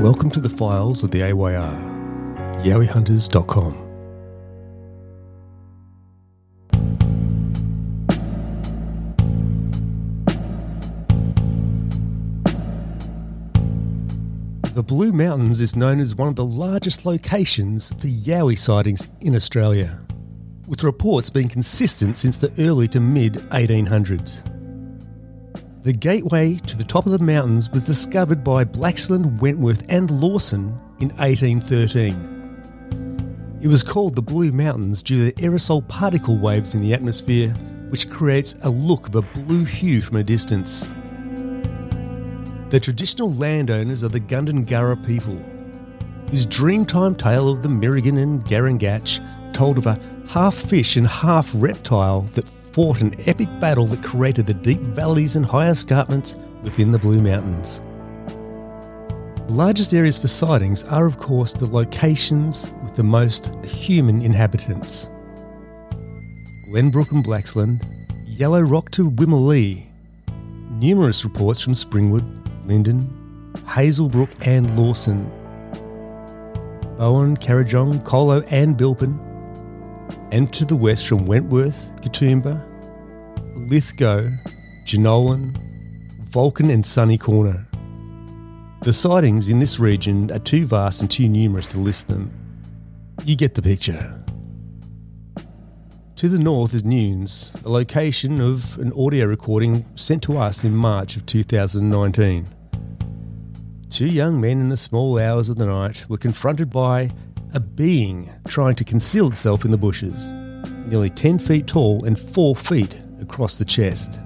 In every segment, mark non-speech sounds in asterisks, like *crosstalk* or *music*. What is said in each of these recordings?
Welcome to the files of the AYR. YowieHunters.com. The Blue Mountains is known as one of the largest locations for Yowie sightings in Australia, with reports being consistent since the early to mid 1800s. The gateway to the top of the mountains was discovered by Blaxland, Wentworth, and Lawson in 1813. It was called the Blue Mountains due to the aerosol particle waves in the atmosphere, which creates a look of a blue hue from a distance. The traditional landowners are the Gundungurra people, whose dreamtime tale of the Mirragan and Gurangatch told of a half fish and half reptile that fought an epic battle that created the deep valleys and high escarpments within the Blue Mountains. The largest areas for sightings are, of course, the locations with the most human inhabitants. Glenbrook and Blaxland, Yellow Rock to Winmalee, numerous reports from Springwood, Linden, Hazelbrook and Lawson, Bowen, Kurrajong, Colo and Bilpin, and to the west from Wentworth, Katoomba, Lithgow, Jenolan, Vulcan and Sunny Corner. The sightings in this region are too vast and too numerous to list them. You get the picture. To the north is Newnes, a location of an audio recording sent to us in March of 2019. Two young men in the small hours of the night were confronted by a being trying to conceal itself in the bushes, nearly 10 feet tall and 4 feet across the chest.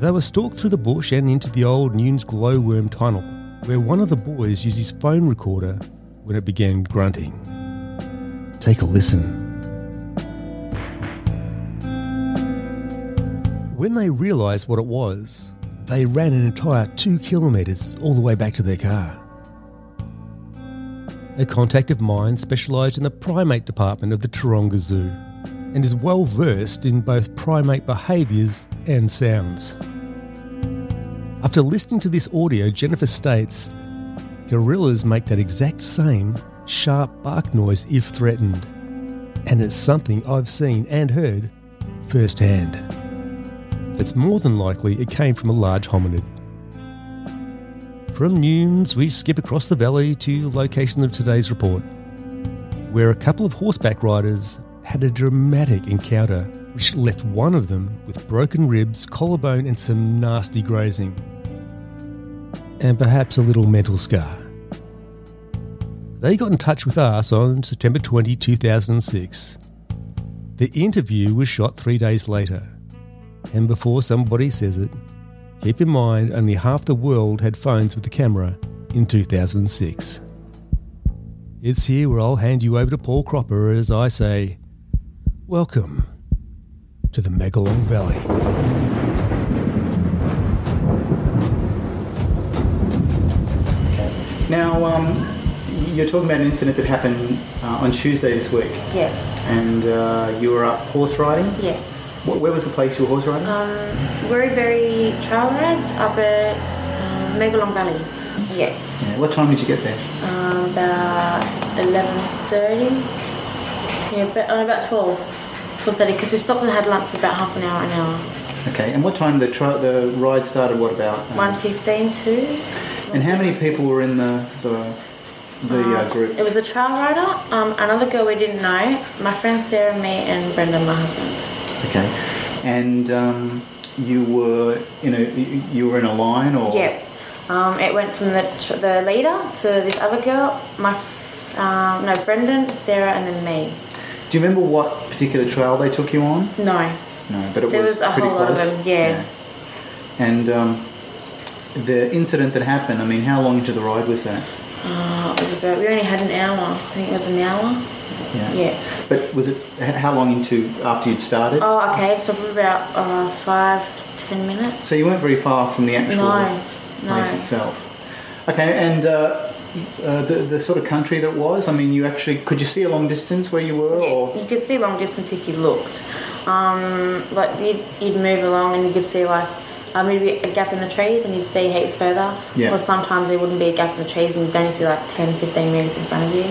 They were stalked through the bush and into the old Newnes glowworm tunnel, where one of the boys used his phone recorder when it began grunting. Take a listen. When they realised what it was, they ran an entire two kilometres all the way back to their car. A contact of mine specialised in the primate department of the Taronga Zoo and is well versed in both primate behaviours and sounds. After listening to this audio, Jennifer states gorillas make that exact same sharp bark noise if threatened, and it's something I've seen and heard firsthand. It's more than likely it came from a large hominid. From Newnes, we skip across the valley to the location of today's report, where a couple of horseback riders had a dramatic encounter which left one of them with broken ribs, collarbone, and some nasty grazing. And perhaps a little mental scar. They got in touch with us on September 20, 2006. The interview was shot three days later and before somebody says it, keep in mind only half the world had phones with a camera in 2006. It's here where I'll hand you over to Paul Cropper as I say, Welcome to the Megalong Valley. Okay. Now, um, you're talking about an incident that happened uh, on Tuesday this week, Yeah, and uh, you were up horse riding. yeah. Wh- Where was the place you were horse riding? Um, Werriberri trail rides up at um, Megalong Valley. Yeah, Yeah, What time did you get there? um, about 11.30. Yeah, but, uh, about 12. 12.30 because we stopped and had lunch for about half an hour, an hour. Okay, and what time the tri- the ride started? What about? um, 1.15 too. And how many people were in the the, the uh, group? It was a trail rider, um, another girl we didn't know, my friend Sarah, me and Brendan, my husband. Okay, and um, you were in a you were in a line or? Yeah. Um, it went from the, tr- the leader to this other girl, my, f- um, no, Brendan, Sarah, and then me. Do you remember what particular trail they took you on? No, No, but it there was, was a pretty whole close. lot of them, yeah. And um, the incident that happened, I mean, how long into the ride was that? Uh, it was about, we only had an hour. I think it was an hour. Yeah. Yeah. But was it how long into after you'd started? Oh, okay. So probably about uh, five, ten minutes. So you weren't very far from the actual No, place no. itself. Okay, and uh, uh, the the sort of country that was. I mean, you actually could you see a long distance where you were, Yeah, or you could see long distance if you looked. Um, like you'd, you'd move along and you could see like uh, maybe a gap in the trees and you'd see heaps further. Yeah. Or sometimes there wouldn't be a gap in the trees and you'd only see like 10, 15 metres in front of you.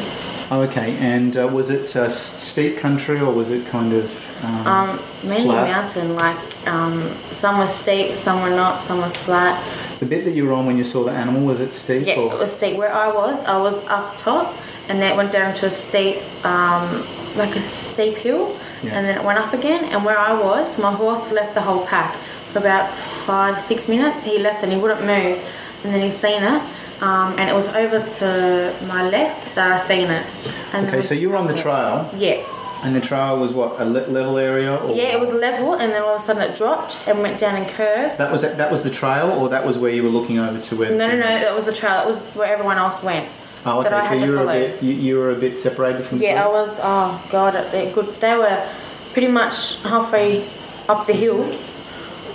Oh, okay? And uh, was it uh, steep country or was it kind of um, Um, mainly Flat. mountain, like um, some were steep, some were not, some was flat. the bit that you were on when you saw the animal? Was it steep? Yeah, or? it was steep. Where I was, I was up top, and then it went down to a steep, um, like a steep hill, Yeah. and then it went up again. And where I was, my horse left the whole pack for about five, six minutes. He left and he wouldn't move, and then he seen it, um, and it was over to my left that I seen it. And Okay, so you were on the trail, Yeah. and the trail was what a level area? Or Yeah, it was level, and then all of a sudden it dropped and went down and curved. That was that was the trail, or that was where you were looking over to where? No, no, no, that was the trail. It was where everyone else went. Oh, okay. So you were a bit you, you were a bit separated from the Yeah, I was. Oh god, it, it good. They were pretty much halfway up the hill.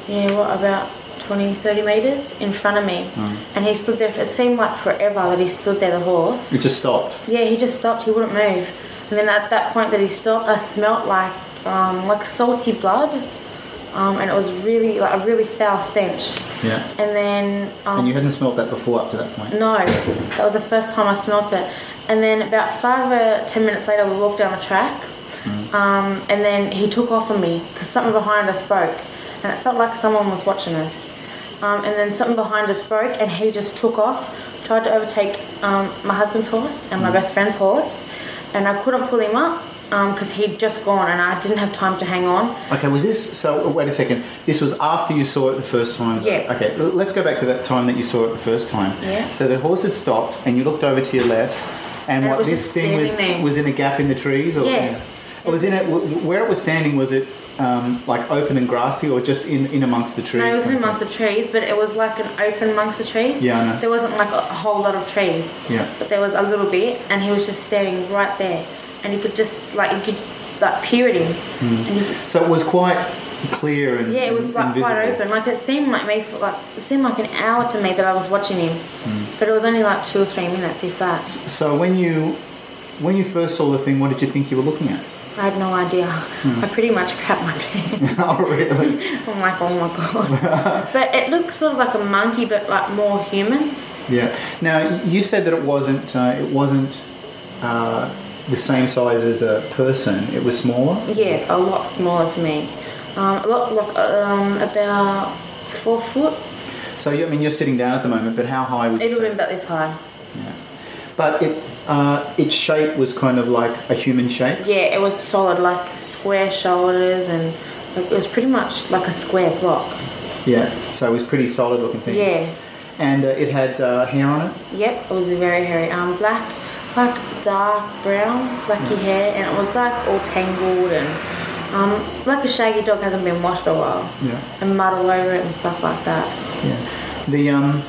Yeah, what about 20, 30 meters in front of me, Hmm. and he stood there. It seemed like forever that he stood there, the horse. It just stopped. Yeah, he just stopped. He wouldn't move. And then at that point that he stopped, I smelt like um, like salty blood, um, and it was really like a really foul stench. Yeah. And then um, And you hadn't smelt that before up to that point. no, that was the first time I smelt it. And then about five or ten minutes later, we walked down the track, um, and then he took off on me because something behind us broke, and it felt like someone was watching us. Um, and then something behind us broke, and he just took off, tried to overtake um, my husband's horse and my best friend's horse, and I couldn't pull him up because he'd just gone, and I didn't have time to hang on. Okay, was this so? Wait a second. This was after you saw it the first time. Yeah. Okay, let's go back to that time that you saw it the first time. Yeah. So the horse had stopped, and you looked over to your left, and, And what this thing was there. was in a gap in the trees, or Yeah. It was in it where it was standing. Was it um, like open and grassy, or just in, in amongst the trees? No, it wasn't amongst the trees, but it was like an open amongst the trees. Yeah, I know. There wasn't like a whole lot of trees. Yeah. But there was a little bit, and he was just standing right there, and you could just like you could like peer at him, and you could, thing? So it was quite clear and yeah, it was and- like and quite open. Like it seemed like me for like it seemed like an hour to me that I was watching him, Hmm. but it was only like two or three minutes, if that. So when you when you first saw the thing, what did you think you were looking at? I had no idea. Hmm. I pretty much crapped my pants. *laughs* oh, really? I'm *laughs* like, oh my god. *laughs* but it looked sort of like a monkey, but like more human. Yeah. Now you said that it wasn't uh, it wasn't uh, the same size as a person. It was smaller. Yeah, a lot smaller to me. Um, a lot, like, um, about four foot. So you- I mean, you're sitting down at the moment, but how high would you It would say? have been about this high. Yeah. But it uh, its shape was kind of like a human shape. Yeah, it was solid, like square shoulders, and like, it was pretty much like a square block. Yeah. So it was pretty solid looking thing. Yeah. And uh, it had uh, hair on it. Yep, it was a very hairy. Um, black, like dark brown, blacky hair, and it was like all tangled and um, like a shaggy dog hasn't been washed a while. Yeah. And mud all over it and stuff like that. Yeah. The um,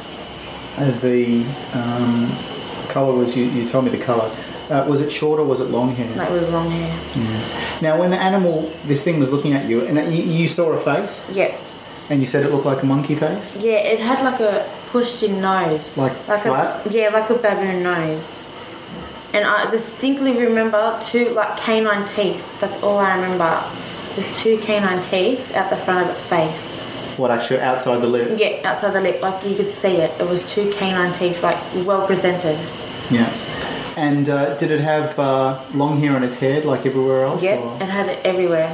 uh, the um, color was you, you told me the color. Uh, was it short or was it long hair? It was long hair. Now, when the animal, this thing was looking at you, and you, you saw a face, Yep. and you said it looked like a monkey face, Yeah, it had like a pushed in nose. like, Like flat. A, yeah, like a baboon nose. And I distinctly remember two like canine teeth. That's all I remember. There's two canine teeth at the front of its face. What actually outside the lip? Yeah, outside the lip, like you could see it. It was two canine teeth, like well presented. Yeah. And uh, did it have uh, long hair on its head, like everywhere else? Or- it had it everywhere.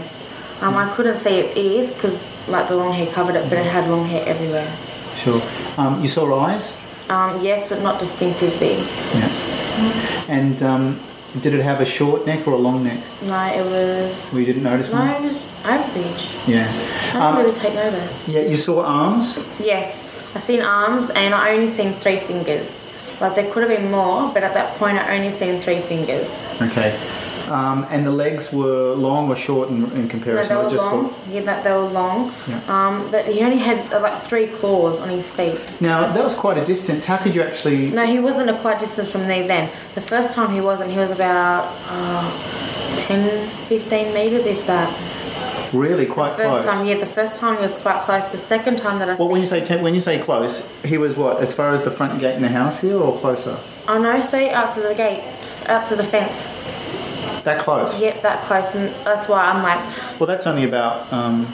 Um, I couldn't see its ears because like the long hair covered it, but it had long hair everywhere. Sure. Um, you saw eyes. Um, yes, but not distinctively. Yeah. And um, did it have a short neck or a long neck? No, it was. Well, you didn't notice No, one. it was average. Yeah. I didn't Um, really take notice. yeah. You saw arms. Yes, I seen arms and I only seen three fingers. Like there could have been more, but at that point I only seen three fingers. Okay. Um, and the legs were long or short in, in No, comparison? they were just long. Yeah, that they were long. Yeah. Um, but he only had uh, like three claws on his feet. Now that was quite a distance. How could you actually? No, he wasn't a quite distance from me then. The first time he wasn't. He was about uh, 10, 15 meters, if that. Really, quite First close. time, yeah, the first time he was quite close. The second time that I Well, when you say ten, when you say close, he was what? As far as the front gate in the house here, or closer? I know, so out to the gate, out to the fence. That close? Yep, that close, and that's why I'm like, Well, that's only about um,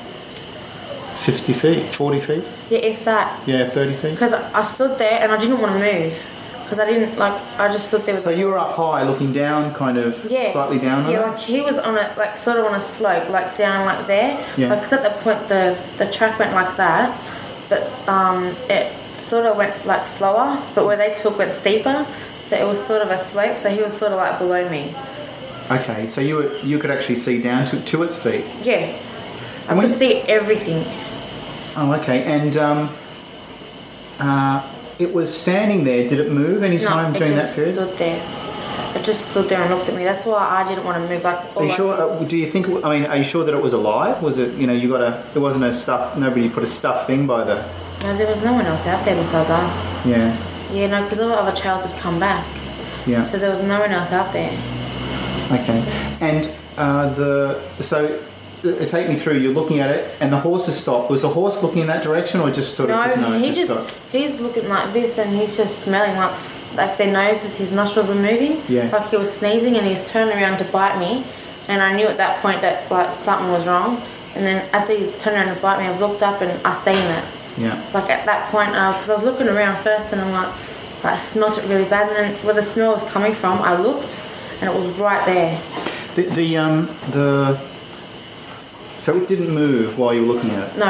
fifty feet, forty feet. yeah, if that, Yeah, thirty feet. because I stood there and I didn't want to move, because I didn't like, I just stood there. With So you were up high, looking down, kind of yeah, slightly down. Yeah, like he was on a like sort of on a slope, like down like there. Yeah. Like 'cause at that point the the track went like that, but um it sort of went like slower, but where they took went steeper. So it was sort of a slope. So he was sort of like below me. Okay, so you were, you could actually see down to, to its feet. Yeah. I And could see everything. Oh, okay. And um, uh, it was standing there. Did it move any time no, during it that just period? stood there. It just stood there and looked at me. That's why I didn't want to move. Like, all Are you sure? Uh, do you think? I mean, are you sure that it was alive? Was it? You know, you got a. It wasn't a stuff. Nobody put a stuffed thing by the. No, there was no one else out there besides us. Yeah, Yeah, no, because all the other trails had come back. yeah. So there was no one else out there. Okay. And uh, the so. Uh, Take me through. You're looking at it, and the horse has stopped. Was the horse looking in that direction, or just sort of No, just no? he just just stopped? he's looking like this, and he's just smelling like like their noses, his nostrils are moving. Yeah. Like he was sneezing, and he's turning around to bite me, and I knew at that point that like something was wrong. And then as he's turning around to bite me, I've looked up and I seen it. Yeah. Like at that point, because I was looking around first, and I'm like, like I smelt it really bad, and then where the smell was coming from, I looked, and it was right there. The the um the. So it didn't move while you were looking at it. No,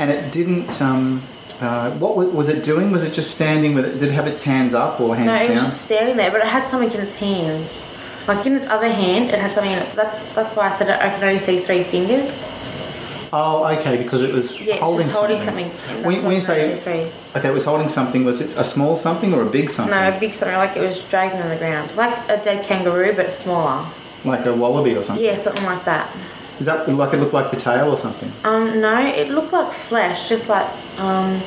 And it didn't. Um, uh, what wa- was it doing? Was it just standing with it? Did it have its hands up or hands down? no, it was down? just standing there, but it had something in its hand. Like in its other hand, it had something in it. That's that's why I said I could only see three fingers. Oh, okay, because it was Yeah, holding holding something. something. When, when you I could only say three. okay, it was holding something. Was it a small something or a big something? No, a big something like it was dragging on the ground, like a dead kangaroo, but smaller. Like a wallaby or something. Yeah, something like that. Is that like it looked like the tail or something? Um, no, it looked like flesh, just like um,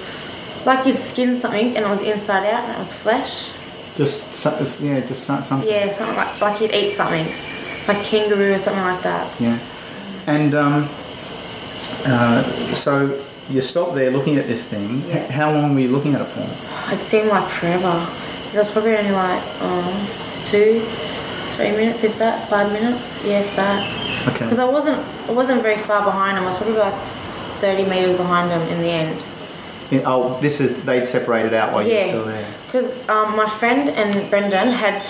like his skin something, and it was inside out, and it was flesh. Just so- yeah, just so- something. Yeah, something like like he'd eat something, like kangaroo or something like that. Yeah. And um, uh, so you stopped there looking at this thing. H- Yeah. How long were you looking at it for? It seemed like forever. It was probably only like um, two, three minutes, if that, five minutes, yeah, if that. Okay. Because I wasn't, I wasn't very far behind him. I was probably like 30 meters behind him in the end. Yeah, oh, this is they'd separated out while you were Yeah. still there. Because um, my friend and Brendan had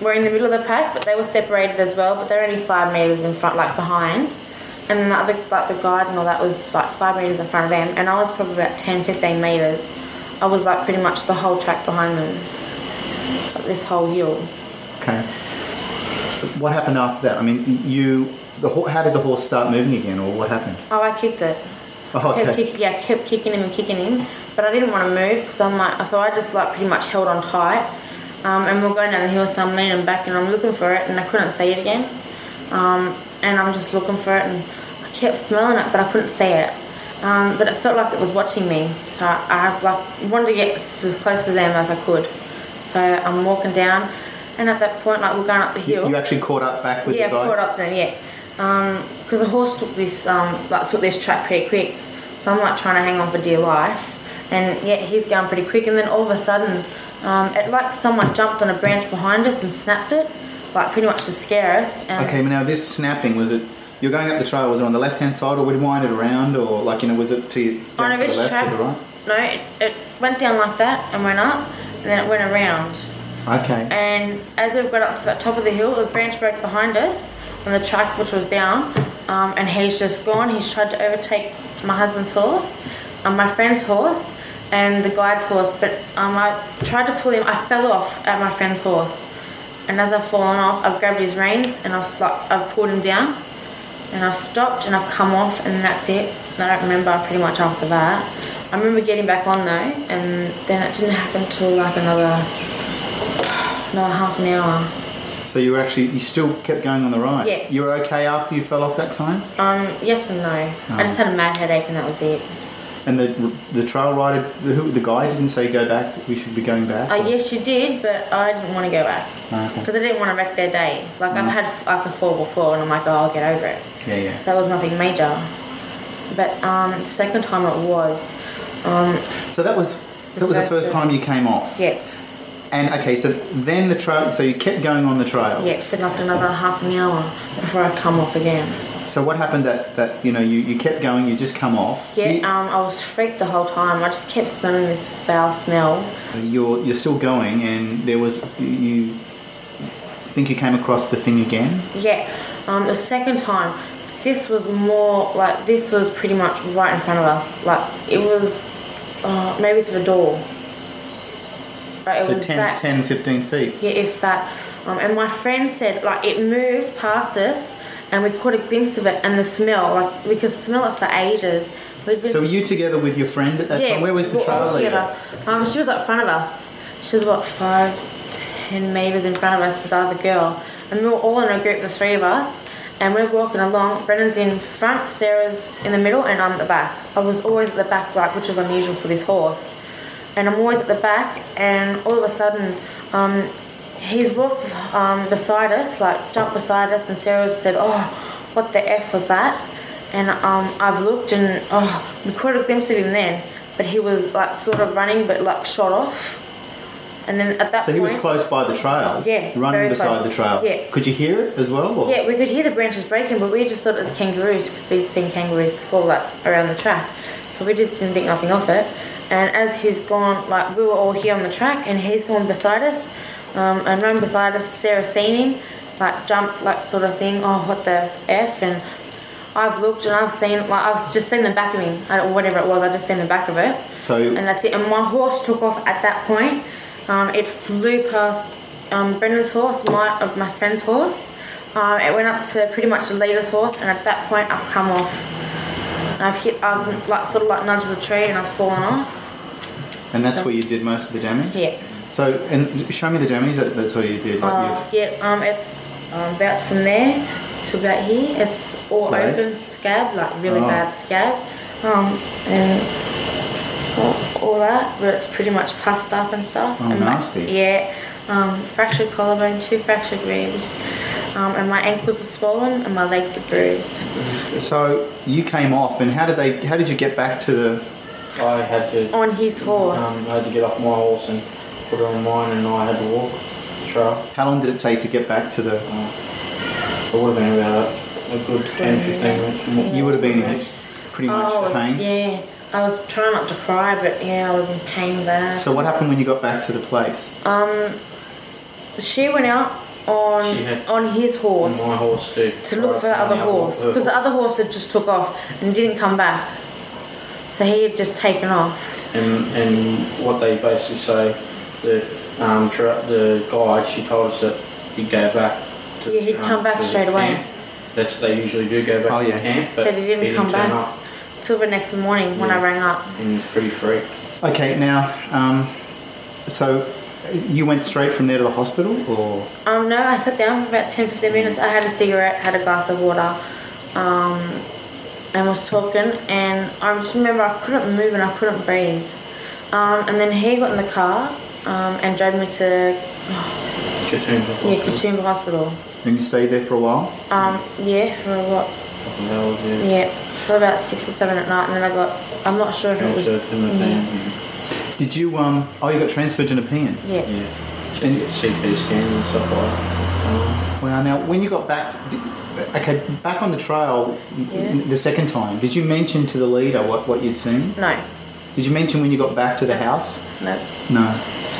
were in the middle of the pack, but they were separated as well. But they're only five meters in front, like behind. And then the other, like the guide and all that was like five meters in front of them, and I was probably about 10, 15 meters. I was like pretty much the whole track behind them, like this whole hill. Okay. What happened after that? I mean, you. The ho- how did the horse start moving again, or what happened? Oh, I kicked it. Oh, Kept okay. kick, yeah, kept kicking him and kicking him, but I didn't want to move because I'm like, so I just like pretty much held on tight. Um, and we're going down the hill, so I'm leaning back and I'm looking for it, and I couldn't see it again. Um, and I'm just looking for it, and I kept smelling it, but I couldn't see it. Um, but it felt like it was watching me, so I, I like wanted to get as close to them as I could. So I'm walking down, and at that point, like we're going up the hill. You actually caught up back with yeah, the guys. Yeah, caught up then, yeah. Because the horse took this, um, like took this track pretty quick, so I'm like trying to hang on for dear life, and yeah, he's going pretty quick, and then all of a sudden, um, it like someone jumped on a branch behind us and snapped it, like pretty much to scare us. And Okay, but now this snapping was it? You're going up the trail. Was it on the left hand side, or we'd it wind it around, or like you know, was it to on to a the left track, right? no, it, it went down like that and went up, and then it went around. Okay. And as we've got up to the top of the hill, the branch broke behind us on the track, which was down. Um, and he's just gone. He's tried to overtake my husband's horse, um, my friend's horse, and the guide's horse. But um, I tried to pull him. I fell off at my friend's horse, and as I've fallen off, I've grabbed his reins and I've sl- I've pulled him down, and I've stopped and I've come off, and that's it. And I don't remember pretty much after that. I remember getting back on though, and then it didn't happen till like another *sighs* another half an hour. So you were actually you still kept going on the ride. Yeah. You were okay after you fell off that time. Um, yes and no. I just had a mad headache and that was it. And the the trail rider, the, who- the guy didn't say go back. We should be going back. Uh, yes, you did, but I didn't want to go back Okay. because I didn't want to wreck their day. Like I've had like a fall before, and I'm like, oh, I'll get over it. Yeah, yeah. So it was nothing major. But um, the second time it was, um, So that was that was the first time you came off. yeah, And okay, so then the trail. So you kept going on the trail. yeah, for like another half an hour before I come off again. So what happened that that you know you, you kept going, you just come off. Yeah, You, um, I was freaked the whole time. I just kept smelling this foul smell. you're you're still going, and there was you think you came across the thing again. Yeah, um, the second time, this was more like this was pretty much right in front of us. Like it was uh, maybe to the door. It So was 10, that. 10, 15 feet. Yeah, if that. Um, and my friend said like it moved past us, and we caught a glimpse of it, and the smell like we could smell it for ages. Been So were you together with your friend at that yeah, time? Where was the we were all trail leader? Um, she was up front of us. She was about five, ten meters in front of us with the other girl, and we were all in a group, the three of us. And we're walking along. Brendan's in front, Sarah's in the middle, and I'm at the back. I was always at the back, like which was unusual for this horse. And I'm always at the back, and all of a sudden, um, he's walked um, beside us, like jumped beside us, and Sarah said, "Oh, what the f was that?" And um, I've looked, and oh, we caught a glimpse of him then, but he was like sort of running, but like shot off. And then at that point. So he was close by the trail. Yeah, Running beside close. the trail. Yeah. Could you hear it as well? Or? Yeah, we could hear the branches breaking, but we just thought it was kangaroos because we'd seen kangaroos before, like around the track. So we just didn't think nothing of it. And as he's gone, like we were all here on the track, and he's gone beside us, um, and run beside us. Sarah seen him, like jumped, like sort of thing. Oh, what the f? And I've looked and I've seen, like I've just seen the back of him, don't- whatever it was. I just seen the back of it So and that's it. And my horse took off at that point. Um, it flew past um, Brendan's horse, my uh, my friend's horse. Um, it went up to pretty much the leader's horse, and at that point, I've come off. I've hit, I've like sort of like nudged the tree, and I've fallen off. and that's where you did most of the damage. Yeah. So and show me the damage. That, that's what you did. Like Uh, yeah. Um, it's um, about from there to about here. It's all Nice. open scab, like really Oh. bad scab. Um, and all, all that, but it's pretty much pussed up and stuff. Oh, and nasty. yeah. Um, fractured collarbone, two fractured ribs, um, and my ankles are swollen and my legs are bruised. so you came off, and how did they? How did you get back to the? I had to On his horse. um, I had to get off my horse and put her on mine, and I had to walk the trail. How long did it take to get back to the? It would have been about a good 10, 15 minutes. more. You would have been in pretty much Oh, I was- pain. yeah. I was trying not to cry, but yeah, I was in pain bad. So what happened when you got back to the place? Um, she went out on on his on horse my horse too. to look for the other horse because the other horse had just took off and didn't come back. So he had just taken off. And, and what they basically say, the um, tra- the guide, she told us that he'd go back. To, Yeah, he'd come back to straight away. camp. That's they usually do go back Oh, to yeah. the camp, but, But he didn't come turn back. up, Till the next morning when I rang up. and he's pretty freaked. Okay, now, um, so you went straight from there to the hospital, or Um, no, I sat down for about 10 15 minutes. I had a cigarette, had a glass of water, um, and was talking. And I just remember I couldn't move and I couldn't breathe. Um, and then he got in the car um, and drove me to Katoomba yeah, Hospital. Katoomba Hospital. and you stayed there for a while? Um, yeah, for what? Couple of hours, yeah. Yeah, for about six or seven at night. And then I got, I'm not sure if it was. Transferred to Nepean. Did you? Um, oh, you got transferred to Nepean. Yeah. Yeah. And- Get CT scans and stuff like that. Well, now when you got back, did, okay, back on the trail Yeah. the second time, did you mention to the leader what, what you'd seen? No, Did you mention when you got back to the house? no. No.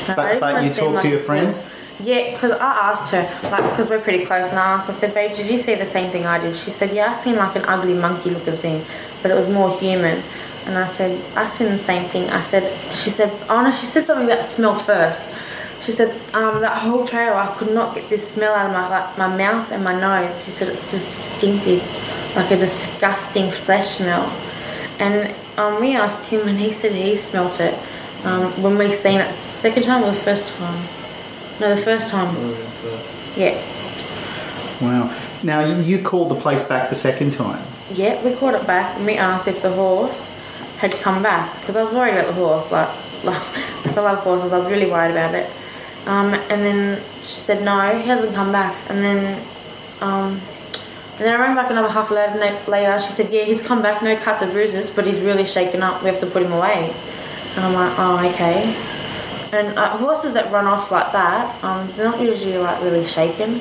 No, But, but you seem talked to your friend? fool. Yeah, because I asked her, like, because we're pretty close, and I asked, I said, babe, did you see the same thing I did? She said, yeah, I seen like an ugly monkey looking thing, but it was more human. And I said, I seen the same thing. I said, she said, oh no, she said something about smell first. She said, um, that whole trail, I could not get this smell out of my, like, my mouth and my nose. She said, it's just distinctive, like a disgusting flesh smell. And um, we asked him, and he said he smelt it um, when we seen it second time or the first time. No, the first time. Yeah. Wow. Now you, you called the place back the second time. Yeah, we called it back and we asked if the horse had to come back because I was worried about the horse. Like, *laughs* like 'cause I love horses, I was really worried about it. Um, and then she said no, he hasn't come back. And then, um, and then I rang back another half hour later. She said, yeah, he's come back, no cuts or bruises, but he's really shaken up. We have to put him away. And I'm like, oh, okay. And uh, horses that run off like that, um, they're not usually like really shaken.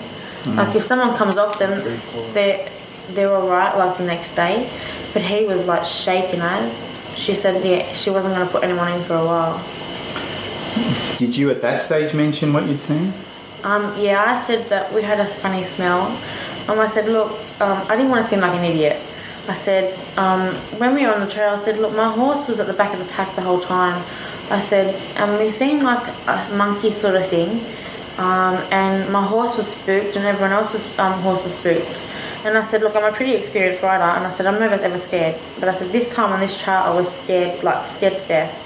Like if someone comes off them, they're they're all right like the next day. But he was like shaken as. She said, yeah, she wasn't going to put anyone in for a while. Did you at that stage mention what you'd seen? Um, yeah, I said that we had a funny smell. Um, I said, look, um, I didn't want to seem like an idiot. I said, um, when we were on the trail, I said, look, my horse was at the back of the pack the whole time. I said, um, we seemed like a monkey sort of thing. Um, and my horse was spooked and everyone else's um, horse was spooked. And I said, look, I'm a pretty experienced rider. And I said, I'm never ever scared. But I said, this time on this trail, I was scared, like scared to death.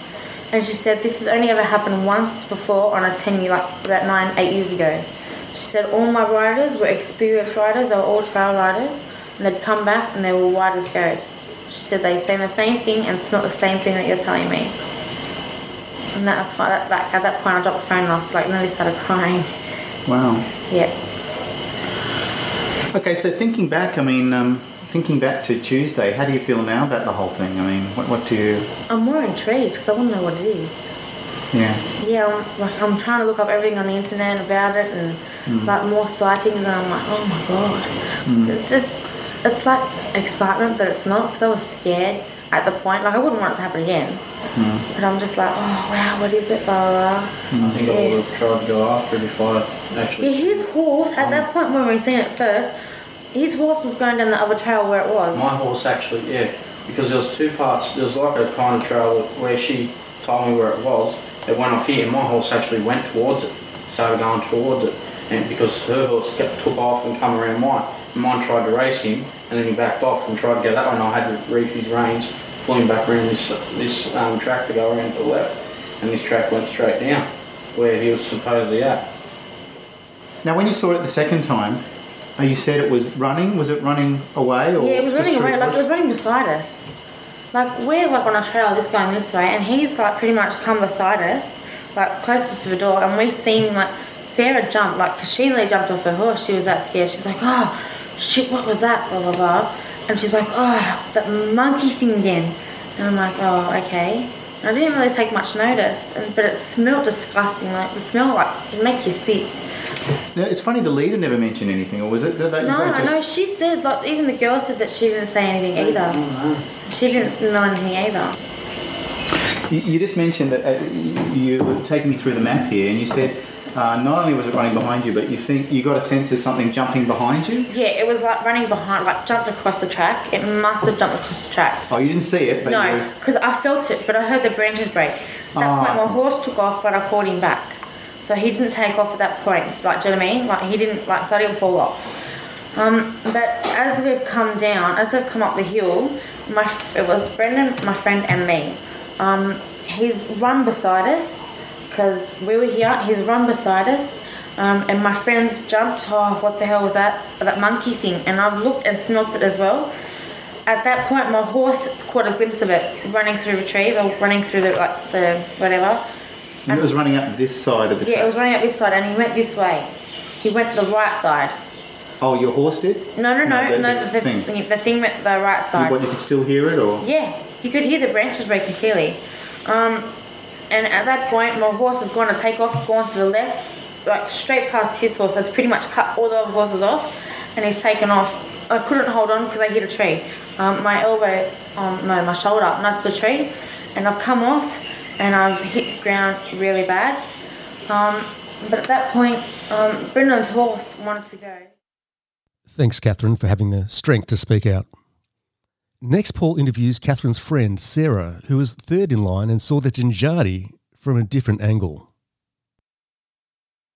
And she said, this has only ever happened once before on a 10 year, like about nine, eight years ago. She said, all my riders were experienced riders, they were all trail riders, and they'd come back and they were white as ghosts. She said they'd seen the same thing and smelt the same thing that you're telling me. And that's why, that, that, at that point, I dropped the phone and I was like, nearly started crying. Wow. Yeah. Okay, so thinking back, I mean, um, thinking back to Tuesday, how do you feel now about the whole thing? I mean, what, what do you? I'm more intrigued because I want to know what it is. Yeah. Yeah, I'm, like I'm trying to look up everything on the internet about it and like more sightings, and I'm like, oh my god, it's just it's like excitement, but it's not because I was scared at the point. Like I wouldn't want it to happen again, Mm-hmm. but I'm just like, oh wow, what is it, blah blah. blah. I think I would have tried to go after it if I actually. Yeah, his horse at that mm. point when we seen it first, his horse was going down the other trail where it was. My horse actually, yeah, because there was two parts. There was like a kind of trail where she told me where it was. It went off here, and my horse actually went towards it, started going towards it, and because her horse kept, took off and come around mine, mine tried to race him, and then he backed off and tried to go that way, and I had to reef his reins, pull him back around this this um, track to go around to the left, and this track went straight down where he was supposedly at. Now, when you saw it the second time, uh, you said it was running. Was it running away or? Yeah, it was running through away, like it was running beside us. Like we're like on a trail, just going this way, and he's like pretty much come beside us, like closest to the door, and we seen like Sarah jump, like cause she nearly jumped off her horse. She was that scared. She's like, oh shit, what was that? Blah blah blah, and she's like, oh that monkey thing again, and I'm like, oh okay. And I didn't really take much notice, and, but it smelled disgusting. Like the smell, like it make you sick. Now, it's funny. The leader never mentioned anything, or was it that, that No, they just? know. She said, like, even the girl said that she didn't say anything either. She didn't smell anything either. You, you just mentioned that uh, you you were taking me through the map here, and you said uh, not only was it running behind you, but you think you got a sense of something jumping behind you. Yeah, it was like running behind, like jumped across the track. It must have jumped across the track. Oh, you didn't see it, but No, because I felt it, but I heard the branches break. At that Ah. point, my horse took off, but I called him back. So he didn't take off at that point. Like, do you know what I mean? Like, he didn't, like, so I didn't fall off. Um, but as we've come down, as I've come up the hill, my it was Brendan, my friend, and me. Um, he's run beside us because we were here. He's run beside us, um, and my friends jumped. Oh, what the hell was that? That monkey thing. And I've looked and smelt it as well. At that point, my horse caught a glimpse of it running through the trees or running through the like the whatever. and it was running up this side of the Yeah, track. it was running up this side, and he went this way. He went the right side. Oh, your horse did? No, no, no, the, no. the the, thing. the thing went the right You, side. what, you could still hear it, or? Yeah, you could hear the branches breaking clearly. Um, and at that point, my horse is going to take off, going to the left, like straight past his horse. That's pretty much cut all the other horses off, and he's taken off. I couldn't hold on because I hit a tree. Um, my elbow, um, no, my shoulder nuts a tree, and I've come off, and I've hit the ground really bad. Um, but at that point, um, Brendan's horse wanted to go. Thanks, Catherine, for having the strength to speak out. Next, Paul interviews Catherine's friend, Sarah, who was third in line and saw the Jinjadi from a different angle.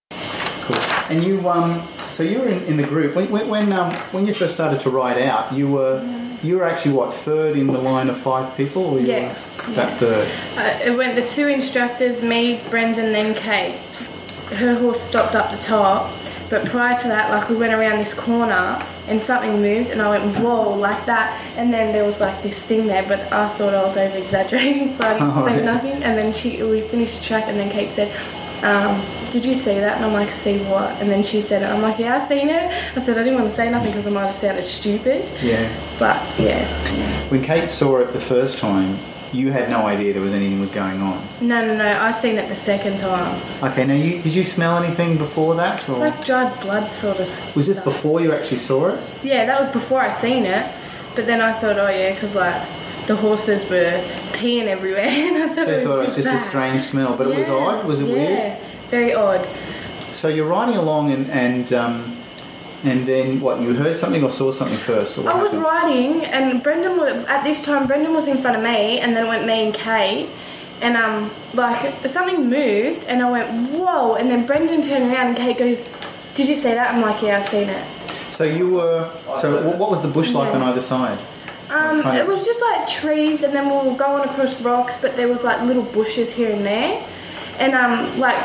Cool. And you, um, so you were in, in the group when when when, um, when you first started to ride out. You were you were actually what third in the line of five people, or you Yeah. were that third? Uh, it went the two instructors, me, Brendan, then Kate. Her horse stopped up the top, But prior to that, like we went around this corner and something moved, and I went whoa like that, and then there was like this thing there, but I thought I was over exaggerating, *laughs* so I didn't Oh, say yeah. nothing. And then she we finished the track, and then Kate said. Um, did you see that? And I'm like, see what? And then she said it. I'm like, yeah, I seen it. I said I didn't want to say nothing because I might have sounded stupid. Yeah. But yeah, When Kate saw it the first time, you had no idea there was anything was going on. no, no, no. I seen it the second time, Okay, now you did you smell anything before that, or like dried blood sort of. was this stuff. before you actually saw it? Yeah, that was before I seen it. But then I thought, oh yeah, because like the horses were peeing everywhere, *laughs* and I thought So it was thought it was just just a strange smell, but it was odd. Was it yeah, weird? Very odd. So you're riding along, and and um, and then what? You heard something or saw something first, or what I was happened? riding, and Brendan was at this time. Brendan was in front of me, and then it went me and Kate, and um, like something moved, and I went whoa, and then Brendan turned around, and Kate goes, "Did you see that?" I'm like, "Yeah, I've seen it." So you were. So what, was the bush like on either side? Um, it was just like trees, and then we were going across rocks, but there was like little bushes here and there. And um, like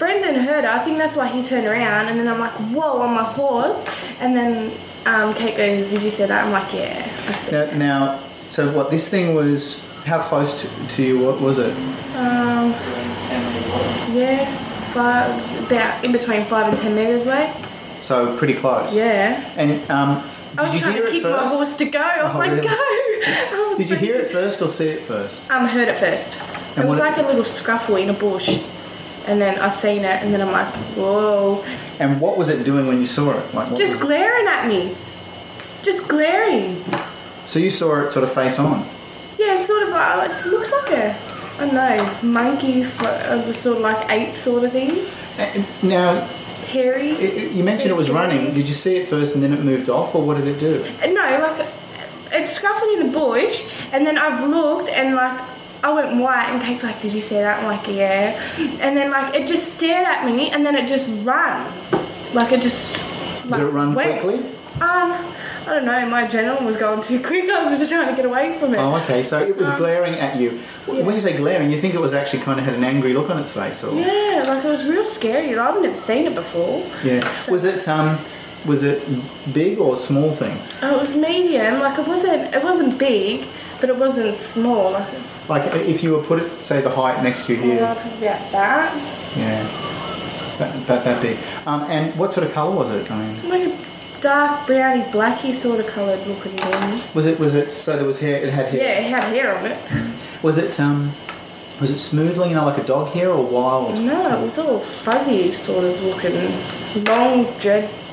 Brendan heard it. I think that's why he turned around, and then I'm like, "Whoa!" on my horse, and then um, Kate goes, "Did you see that?" I'm like, "Yeah." I see. Now, now, so what? This thing was how close to, to you? What was it? Um, yeah, five, about in between five and ten meters away. So pretty close. Yeah. And um, did I was you trying hear to it kick my horse to go. I was Oh, like, really? "Go!" *laughs* Was Did you hear it first or see it first? Um, heard it first. And it was like a little scuffle in a bush, and then I seen it, and then I'm like, "Whoa!" And what was it doing when you saw it? Like Just was it? glaring at me, just glaring. So you saw it sort of face on. Yeah, sort of like it looks like a, I don't know, monkey, uh, the sort of like ape sort of thing, Uh, Now, hairy. i- i- you mentioned it was running. Did you see it first and then it moved off, or what did it do? Uh, No, like it's scuffled in the bush, and then I've looked and like I went white, and Kate's like, "Did you see that?" I'm like, "Yeah," and then like it just stared at me, and then it just ran, like it just. Like, Did it run went. quickly? Um, I don't know. My adrenaline was going too quick. I was just trying to get away from it. Oh, okay. So it was Um, glaring at you. W When you say glaring, you think it was actually kind of had an angry look on its face, or Yeah, like it was real scary. I've never seen it before. Yeah. So- Was it um, was it big or small thing? Oh, it was medium. Like it wasn't. It wasn't big, but it wasn't small. Like Like if you were put it, say, the height next to you yeah, here. probably about that. Yeah. About, about that big. Um, and what sort of colour was it? I mean, Like a dark browny blacky sort of coloured looking thing. was it was it so there was hair? It had hair. Yeah, it had hair on it. Was it um, was it smoothly, you know, like a dog hair or wild? No, it was all fuzzy sort of looking, long dreads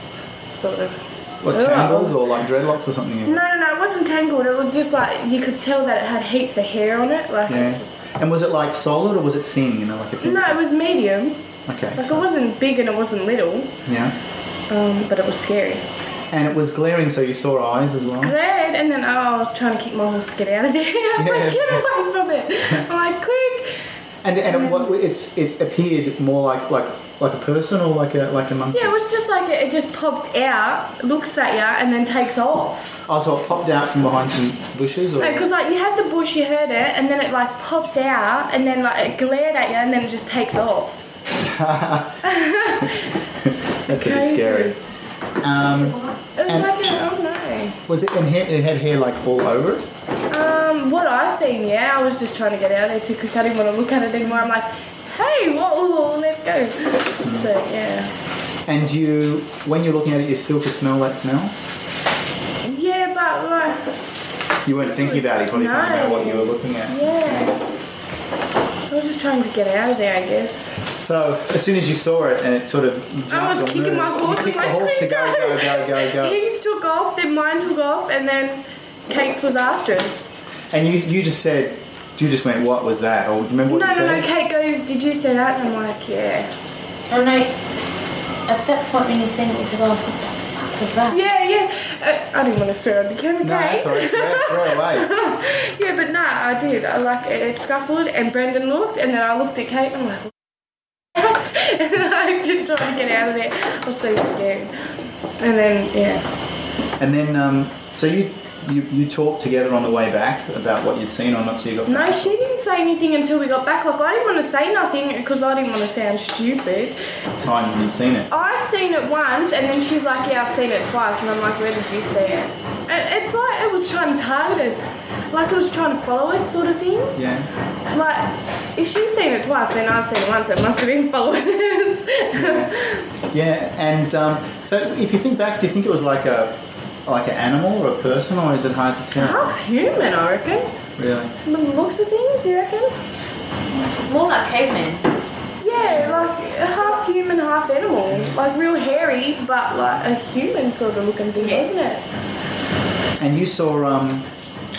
sort of. Ugh. tangled or like dreadlocks or something? No, no, no, it wasn't tangled. It was just like you could tell that it had heaps of hair on it. Like, Yeah. And was it like solid or was it thin? You know, like a thin. no, it was medium. Okay. Like it wasn't big and it wasn't little, Yeah. um, but it was scary. And it was glaring, so you saw eyes as well. Glad, and then oh, I was trying to keep my horse to get out of there. *laughs* I was Yeah. like, get away from it. *laughs* I'm like, quick. And and it, what, it's it appeared more like like like a person or like a like a monkey. Yeah, it was just like it, just popped out, looks at you, and then takes off. Oh, so it popped out from behind some bushes, or Because like you had the bush, you heard it, and then it like pops out, and then like it glared at you, and then it just takes off. *laughs* *laughs* that's a bit Crazy. scary. Um, It was And- like a, oh no. was it in hair? It had hair like all over it. Um, what I seen, yeah, I was just trying to get out of there too quick. I didn't want to look at it anymore. I'm like, hey, whoa, whoa, let's go. So yeah, And you, when you're looking at it, you still could smell that smell. yeah, but like, You weren't thinking about it. You probably thinking about what you were looking at. yeah. I was just trying to get out of there, I guess. So as soon as you saw it and it sort of jumped I was kicking moved, my horse. you kicked like, the horse to go, go, go, go, go. *laughs* His took off, then mine took off, and then Kate's was after us. And you, you just said, you just went, what was that? Or do you remember No, what no, you said? no. said? Kate goes, "Did you say that?" And I'm like, "Yeah." Oh no, at that point when you seen it, you said, oh, what the fuck was that? Yeah, yeah. Uh, I didn't want to swear on the camera, No, Kate. that's all right. Swear, swear away. yeah, but nah, I did. I like it, it scuffled, and Brendan looked, and then I looked at Kate, and I'm like, *laughs* and then I just trying to get out of there. I was so scared. And then yeah, And then, um, so you, you you talked together on the way back about what you'd seen or not, so you got back? no, she didn't say anything until we got back. Like I didn't want to say nothing because I didn't want to sound stupid. Time you'd seen it. I seen it once, and then she's like, "Yeah, I've seen it twice," and I'm like, "Where did you see it?" And it's like it was trying to target us, like it was trying to follow us, sort of thing. Yeah. Like if she's seen it twice, then I've seen it once. It must have been *laughs* following us. Yeah, and um, so if you think back, do you think it was like a like an animal or a person, or is it hard to tell? Half human, I reckon. Really? From the looks of things, you reckon? It's more like cavemen. Yeah, like half human, half animal. Like real hairy, but like a human sort of looking thing, Yeah. isn't it? And you saw um,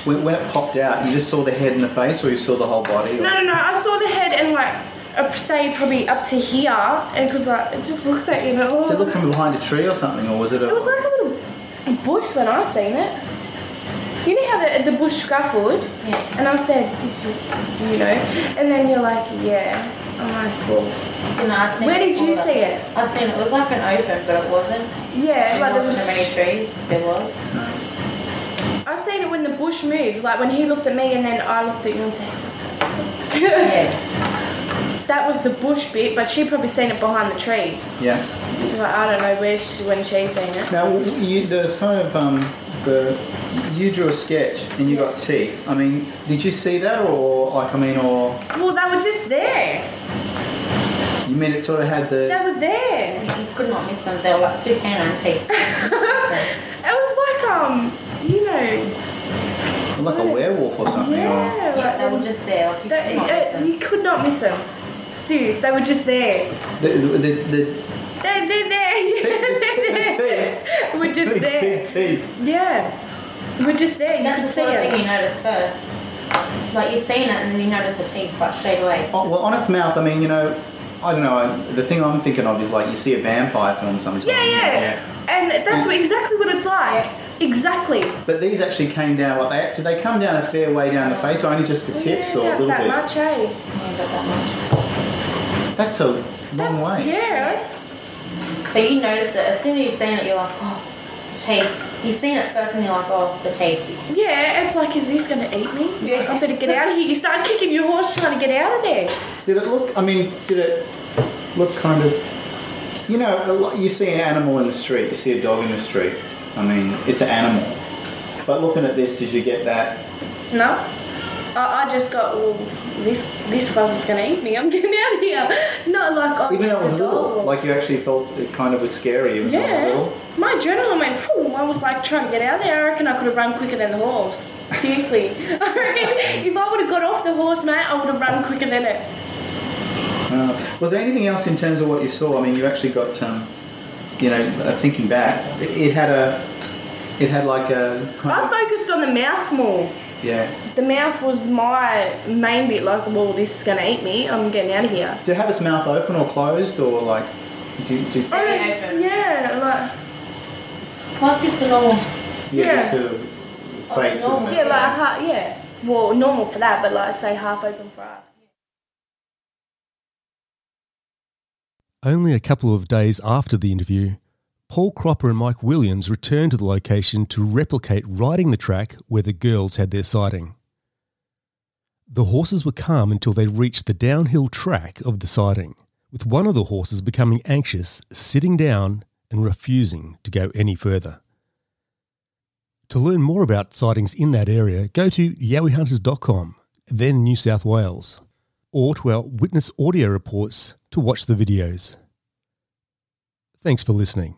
when, when it popped out, you just saw the head and the face, or you saw the whole body? Or? No, no, no. I saw the head and like, uh, say probably up to here, and because like it just looks like you know. Did it look from behind a tree or something, or was it a? It was like a little bush when I seen it. You know how the, the bush scruffled? Yeah. And I said, did you, do you know? And then you're like, yeah. I'm like, well, You know, I'd seen Where did you see that. it? I seen it. It was like an open, but it wasn't. yeah, There like there wasn't was. so many trees. There was. I seen it when the bush moved, like when he looked at me and then I looked at you and said, Yeah. *laughs* that was the bush bit, but she probably seen it behind the tree. Yeah. Like, I don't know where she, when she seen it. Now, you, there's kind of um, the you drew a sketch and you got teeth. I mean, did you see that, or like I mean, or Well, they were just there. you mean it sort of had the They were there. You, you could not miss them. They were like two canine teeth. *laughs* It was like, um, you know, Like a werewolf or something, or yeah, yeah, like they were just there. Like you they- could not miss uh, them. you could not miss them. Serious, they were just there. the the, the, the They, they're there. the we're just big, there. big teeth. Yeah, we're just there. You That's could the see sort of thing you notice first. Like you've seen it and then you notice the teeth quite straight away. Oh, well, on its mouth, I mean, you know, I don't know. I, the thing I'm thinking of is like you see a vampire film sometimes. Yeah, yeah, And that's what, exactly what it's like. Exactly. But these actually came down. Like, they, did they come down a fair way down the face, or only just the tips, yeah, or a little that bit? much, eh? Yeah, got that That's a long That's- way. Yeah. Much. So you notice it as soon as you've seen it, you're like, oh, the teeth. You've seen it first and you're like, oh, the teeth. Yeah, it's like, is this going to eat me? Yeah. I better get out of here. You start kicking your horse trying to get out of there. Did it look? I mean, did it look kind of? You know, you see an animal in the street. You see a dog in the street. I mean, it's an animal. But looking at this, did you get that? No. I, I just got, well, this this fucker's to eat me. I'm *laughs* getting out of here. Not like, oh, Even though it was little, like you actually felt it kind of was scary. Even Yeah. little. My adrenaline went, Phew, I was like trying to get out there. I reckon I could have run quicker than the horse. Seriously. *laughs* I reckon if I would have got off the horse, mate, I would have run quicker than it. Uh, was there anything else in terms of what you saw? I mean, you actually got, um, you know, thinking back, it, it had a, it had like a kind I focused on the mouth more. Yeah. The mouth was my main bit, like, well, this is going to eat me. I'm getting out of here. Did it have its mouth open or closed, or like, do, you- do, you- Semi open. Yeah, like, Not just the normal. yeah, Yeah. just sort of oh, face with normal. yeah, like, ha- yeah. Well, normal for that, but like, say half open for us. Only a couple of days after the interview, Paul Cropper and Mike Williams returned to the location to replicate riding the track where the girls had their sighting. The horses were calm until they reached the downhill track of the sighting, with one of the horses becoming anxious, sitting down, and refusing to go any further. To learn more about sightings in that area, go to yowiehunters.com, then New South Wales, or to our witness audio reports to watch the videos. Thanks for listening.